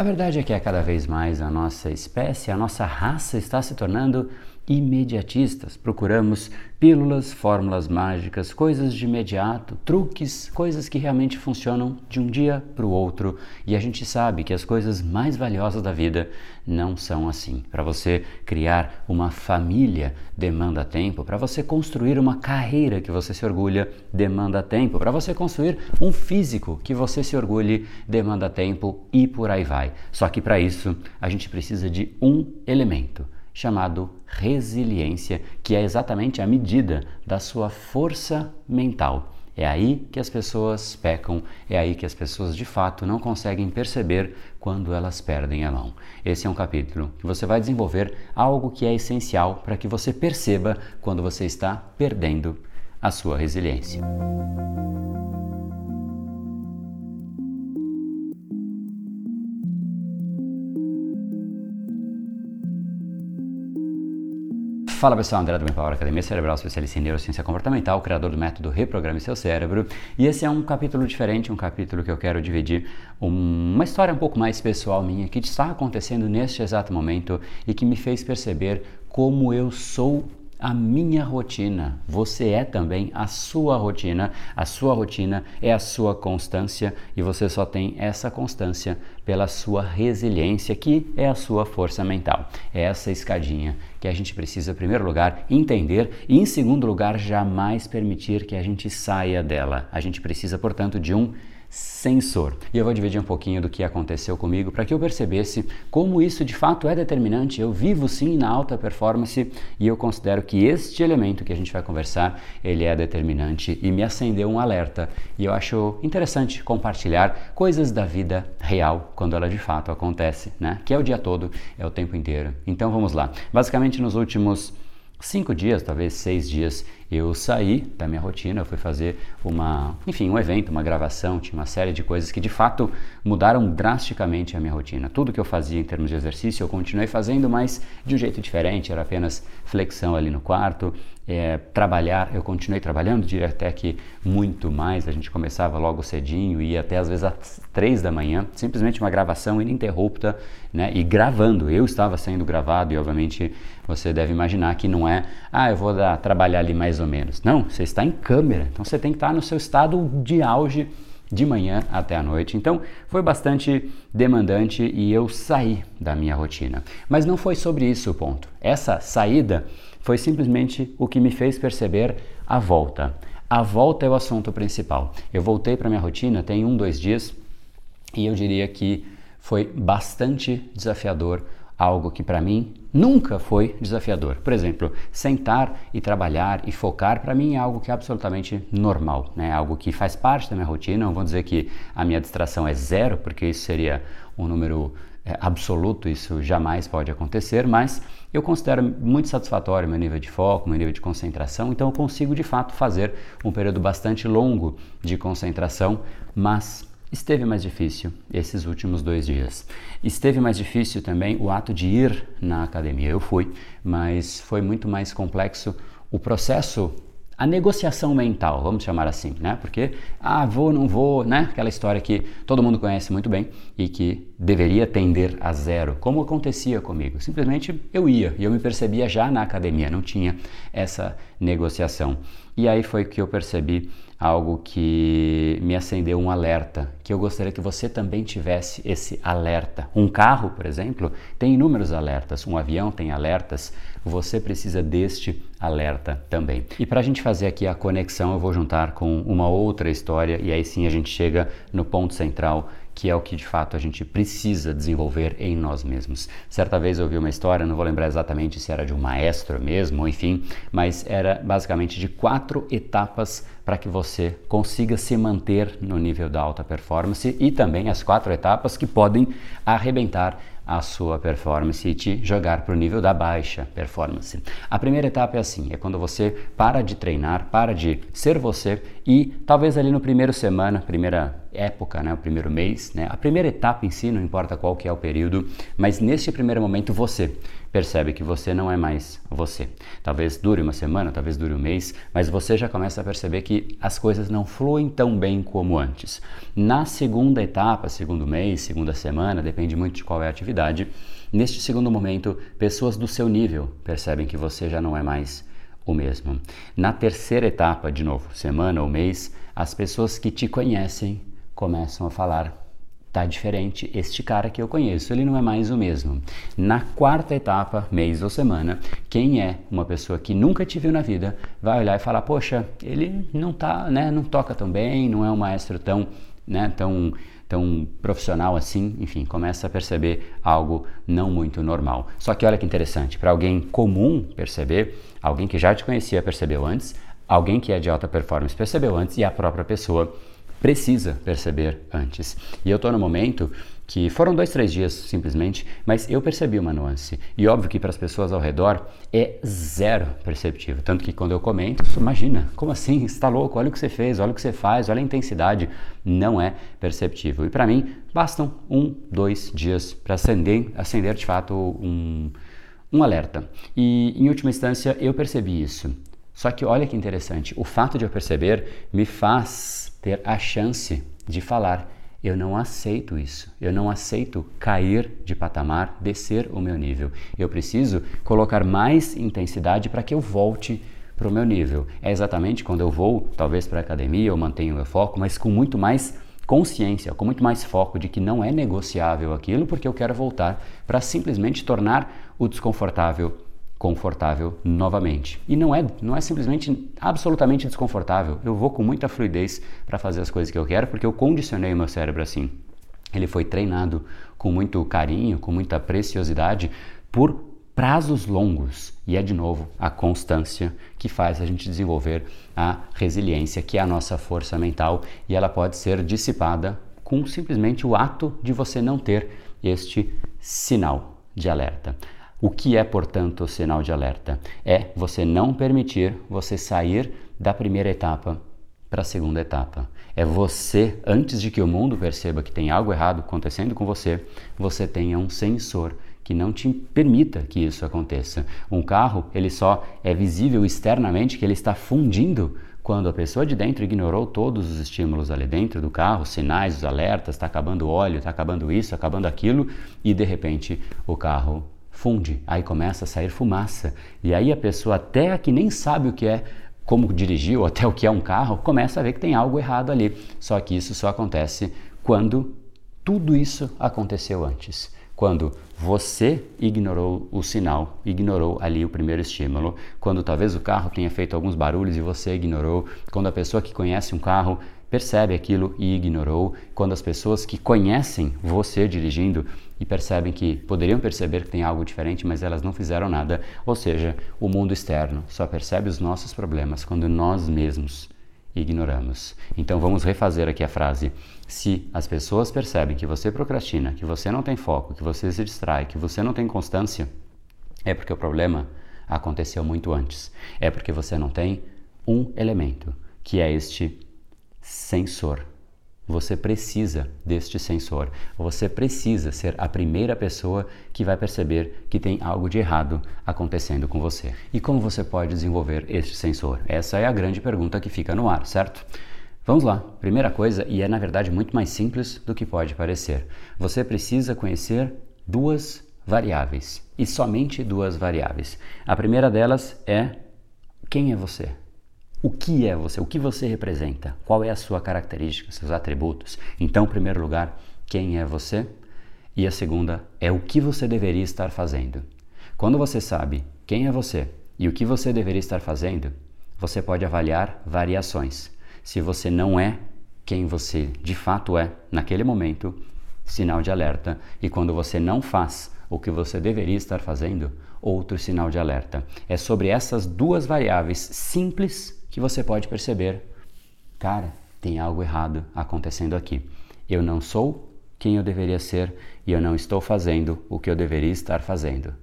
A verdade é que a cada vez mais a nossa espécie, a nossa raça está se tornando imediatistas. Procuramos pílulas, fórmulas mágicas, coisas de imediato, truques, coisas que realmente funcionam de um dia para o outro. E a gente sabe que as coisas mais valiosas da vida não são assim. Para você criar uma família demanda tempo, para você construir uma carreira que você se orgulha demanda tempo, para você construir um físico que você se orgulhe demanda tempo e por aí vai. Só que para isso a gente precisa de um elemento chamado resiliência, que é exatamente a medida da sua força mental. É aí que as pessoas pecam, é aí que as pessoas de fato não conseguem perceber quando elas perdem a mão. Esse é um capítulo que você vai desenvolver algo que é essencial para que você perceba quando você está perdendo a sua resiliência. Fala pessoal, André do Bem Power Academia Cerebral, especialista em neurociência comportamental, criador do método Reprograme Seu Cérebro. E esse é um capítulo diferente, um capítulo que eu quero dividir uma história um pouco mais pessoal minha que está acontecendo neste exato momento e que me fez perceber como eu sou a minha rotina. Você é também a sua rotina. A sua rotina é a sua constância e você só tem essa constância pela sua resiliência, que é a sua força mental. É essa escadinha que a gente precisa, em primeiro lugar, entender e, em segundo lugar, jamais permitir que a gente saia dela. A gente precisa, portanto, de um sensor. E eu vou dividir um pouquinho do que aconteceu comigo para que eu percebesse como isso de fato é determinante. Eu vivo sim na alta performance e eu considero que este elemento que a gente vai conversar, ele é determinante e me acendeu um alerta. E eu acho interessante compartilhar coisas da vida real quando ela de fato acontece, né? Que é o dia todo, é o tempo inteiro. Então vamos lá. Basicamente nos últimos cinco dias, talvez seis dias, eu saí da minha rotina, eu fui fazer uma, enfim, um evento, uma gravação, tinha uma série de coisas que de fato mudaram drasticamente a minha rotina. Tudo que eu fazia em termos de exercício eu continuei fazendo, mas de um jeito diferente, era apenas flexão ali no quarto, é, trabalhar, eu continuei trabalhando, diria até que muito mais, a gente começava logo cedinho, ia até às vezes às três da manhã, simplesmente uma gravação ininterrupta, né, e gravando, eu estava sendo gravado e obviamente você deve imaginar que não é, ah, eu vou dar, trabalhar ali mais ou menos. Não, você está em câmera, então você tem que estar no seu estado de auge de manhã até a noite. Então foi bastante demandante e eu saí da minha rotina. Mas não foi sobre isso o ponto. Essa saída foi simplesmente o que me fez perceber a volta. A volta é o assunto principal. Eu voltei para minha rotina tem um, dois dias e eu diria que foi bastante desafiador algo que para mim nunca foi desafiador. Por exemplo, sentar e trabalhar e focar para mim é algo que é absolutamente normal, né? Algo que faz parte da minha rotina. Não vou dizer que a minha distração é zero, porque isso seria um número é, absoluto, isso jamais pode acontecer, mas eu considero muito satisfatório meu nível de foco, meu nível de concentração, então eu consigo de fato fazer um período bastante longo de concentração, mas Esteve mais difícil esses últimos dois dias. Esteve mais difícil também o ato de ir na academia. Eu fui, mas foi muito mais complexo o processo, a negociação mental, vamos chamar assim, né? Porque, ah, vou, não vou, né? Aquela história que todo mundo conhece muito bem e que deveria tender a zero, como acontecia comigo. Simplesmente eu ia e eu me percebia já na academia, não tinha essa negociação. E aí foi que eu percebi algo que me acendeu um alerta, que eu gostaria que você também tivesse esse alerta. Um carro, por exemplo, tem inúmeros alertas, um avião tem alertas, você precisa deste alerta também. E para a gente fazer aqui a conexão, eu vou juntar com uma outra história e aí sim a gente chega no ponto central que é o que de fato a gente precisa desenvolver em nós mesmos. Certa vez eu ouvi uma história, não vou lembrar exatamente se era de um maestro mesmo, enfim, mas era basicamente de quatro etapas para que você consiga se manter no nível da alta performance e também as quatro etapas que podem arrebentar a sua performance e te jogar para o nível da baixa performance. A primeira etapa é assim: é quando você para de treinar, para de ser você e talvez ali no primeiro semana, primeira época, né, o primeiro mês, né, a primeira etapa em si, não importa qual que é o período, mas neste primeiro momento você percebe que você não é mais você. Talvez dure uma semana, talvez dure um mês, mas você já começa a perceber que as coisas não fluem tão bem como antes. Na segunda etapa, segundo mês, segunda semana, depende muito de qual é a atividade, neste segundo momento, pessoas do seu nível percebem que você já não é mais o mesmo. Na terceira etapa, de novo, semana ou mês, as pessoas que te conhecem começam a falar tá diferente este cara que eu conheço, ele não é mais o mesmo. Na quarta etapa, mês ou semana, quem é uma pessoa que nunca te viu na vida vai olhar e falar: "Poxa, ele não tá, né, não toca tão bem, não é um maestro tão, né, tão tão profissional assim, enfim, começa a perceber algo não muito normal. Só que olha que interessante, para alguém comum perceber, alguém que já te conhecia percebeu antes, alguém que é de alta performance percebeu antes e a própria pessoa precisa perceber antes. E eu estou no momento que foram dois, três dias simplesmente, mas eu percebi uma nuance. E óbvio que para as pessoas ao redor é zero perceptível. Tanto que quando eu comento, imagina, como assim? Está louco? Olha o que você fez, olha o que você faz, olha a intensidade. Não é perceptível. E para mim, bastam um, dois dias para acender, acender de fato um, um alerta. E em última instância, eu percebi isso. Só que olha que interessante, o fato de eu perceber me faz ter a chance de falar: eu não aceito isso, eu não aceito cair de patamar, descer o meu nível. Eu preciso colocar mais intensidade para que eu volte para o meu nível. É exatamente quando eu vou, talvez para a academia, eu mantenho o meu foco, mas com muito mais consciência, com muito mais foco de que não é negociável aquilo, porque eu quero voltar para simplesmente tornar o desconfortável confortável novamente. E não é, não é simplesmente absolutamente desconfortável. Eu vou com muita fluidez para fazer as coisas que eu quero porque eu condicionei o meu cérebro assim. Ele foi treinado com muito carinho, com muita preciosidade por prazos longos. E é de novo a constância que faz a gente desenvolver a resiliência, que é a nossa força mental, e ela pode ser dissipada com simplesmente o ato de você não ter este sinal de alerta. O que é, portanto, o sinal de alerta? É você não permitir você sair da primeira etapa para a segunda etapa. É você, antes de que o mundo perceba que tem algo errado acontecendo com você, você tenha um sensor que não te permita que isso aconteça. Um carro, ele só é visível externamente que ele está fundindo quando a pessoa de dentro ignorou todos os estímulos ali dentro do carro, sinais, os alertas, está acabando o óleo, está acabando isso, acabando aquilo, e de repente o carro funde, aí começa a sair fumaça. E aí a pessoa, até que nem sabe o que é como dirigir ou até o que é um carro, começa a ver que tem algo errado ali. Só que isso só acontece quando tudo isso aconteceu antes. Quando você ignorou o sinal, ignorou ali o primeiro estímulo, quando talvez o carro tenha feito alguns barulhos e você ignorou, quando a pessoa que conhece um carro percebe aquilo e ignorou, quando as pessoas que conhecem você dirigindo e percebem que poderiam perceber que tem algo diferente, mas elas não fizeram nada, ou seja, o mundo externo só percebe os nossos problemas quando nós mesmos ignoramos. Então vamos refazer aqui a frase. Se as pessoas percebem que você procrastina, que você não tem foco, que você se distrai, que você não tem constância, é porque o problema aconteceu muito antes. É porque você não tem um elemento, que é este sensor. Você precisa deste sensor. Você precisa ser a primeira pessoa que vai perceber que tem algo de errado acontecendo com você. E como você pode desenvolver este sensor? Essa é a grande pergunta que fica no ar, certo? Vamos lá. Primeira coisa, e é na verdade muito mais simples do que pode parecer. Você precisa conhecer duas variáveis e somente duas variáveis. A primeira delas é quem é você? O que é você? O que você representa? Qual é a sua característica, seus atributos? Então, em primeiro lugar, quem é você? E a segunda é o que você deveria estar fazendo. Quando você sabe quem é você e o que você deveria estar fazendo, você pode avaliar variações. Se você não é quem você de fato é naquele momento, sinal de alerta. E quando você não faz o que você deveria estar fazendo, outro sinal de alerta. É sobre essas duas variáveis simples que você pode perceber, cara, tem algo errado acontecendo aqui. Eu não sou quem eu deveria ser e eu não estou fazendo o que eu deveria estar fazendo.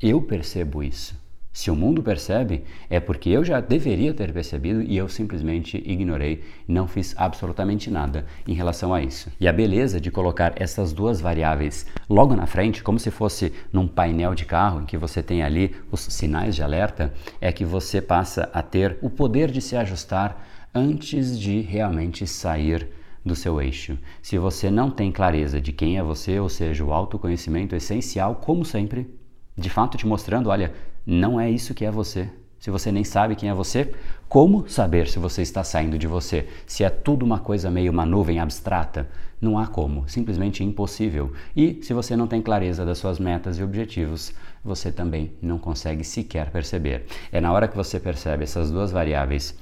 Eu percebo isso. Se o mundo percebe, é porque eu já deveria ter percebido e eu simplesmente ignorei, não fiz absolutamente nada em relação a isso. E a beleza de colocar essas duas variáveis logo na frente, como se fosse num painel de carro em que você tem ali os sinais de alerta, é que você passa a ter o poder de se ajustar antes de realmente sair do seu eixo. Se você não tem clareza de quem é você, ou seja, o autoconhecimento essencial, como sempre, de fato te mostrando, olha, não é isso que é você. Se você nem sabe quem é você, como saber se você está saindo de você? Se é tudo uma coisa meio uma nuvem abstrata, não há como, simplesmente impossível. E se você não tem clareza das suas metas e objetivos, você também não consegue sequer perceber. É na hora que você percebe essas duas variáveis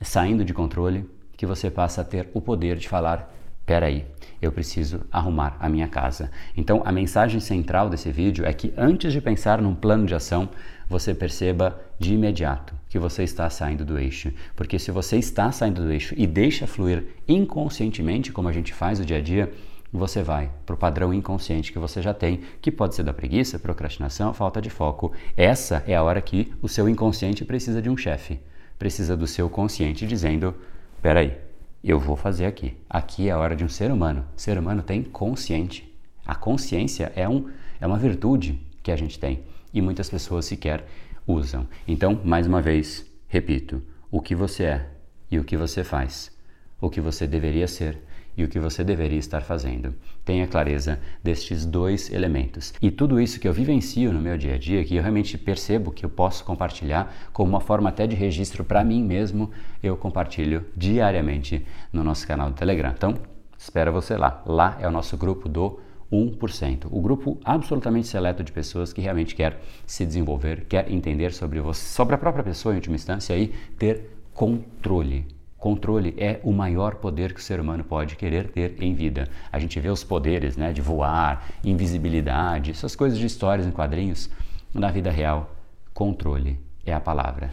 saindo de controle que você passa a ter o poder de falar peraí, eu preciso arrumar a minha casa. Então, a mensagem central desse vídeo é que antes de pensar num plano de ação, você perceba de imediato que você está saindo do eixo. Porque se você está saindo do eixo e deixa fluir inconscientemente, como a gente faz no dia a dia, você vai para o padrão inconsciente que você já tem, que pode ser da preguiça, procrastinação, falta de foco. Essa é a hora que o seu inconsciente precisa de um chefe, precisa do seu consciente dizendo: peraí, eu vou fazer aqui. Aqui é a hora de um ser humano. O ser humano tem consciente. A consciência é, um, é uma virtude que a gente tem e muitas pessoas sequer usam. Então, mais uma vez, repito: o que você é e o que você faz, o que você deveria ser e o que você deveria estar fazendo. Tenha clareza destes dois elementos. E tudo isso que eu vivencio no meu dia a dia, que eu realmente percebo que eu posso compartilhar como uma forma até de registro para mim mesmo, eu compartilho diariamente no nosso canal do Telegram. Então, espero você lá. Lá é o nosso grupo do 1%. O grupo absolutamente seleto de pessoas que realmente quer se desenvolver, quer entender sobre você, sobre a própria pessoa em última instância e ter controle Controle é o maior poder que o ser humano pode querer ter em vida. A gente vê os poderes né, de voar, invisibilidade, essas coisas de histórias em quadrinhos. Na vida real, controle é a palavra.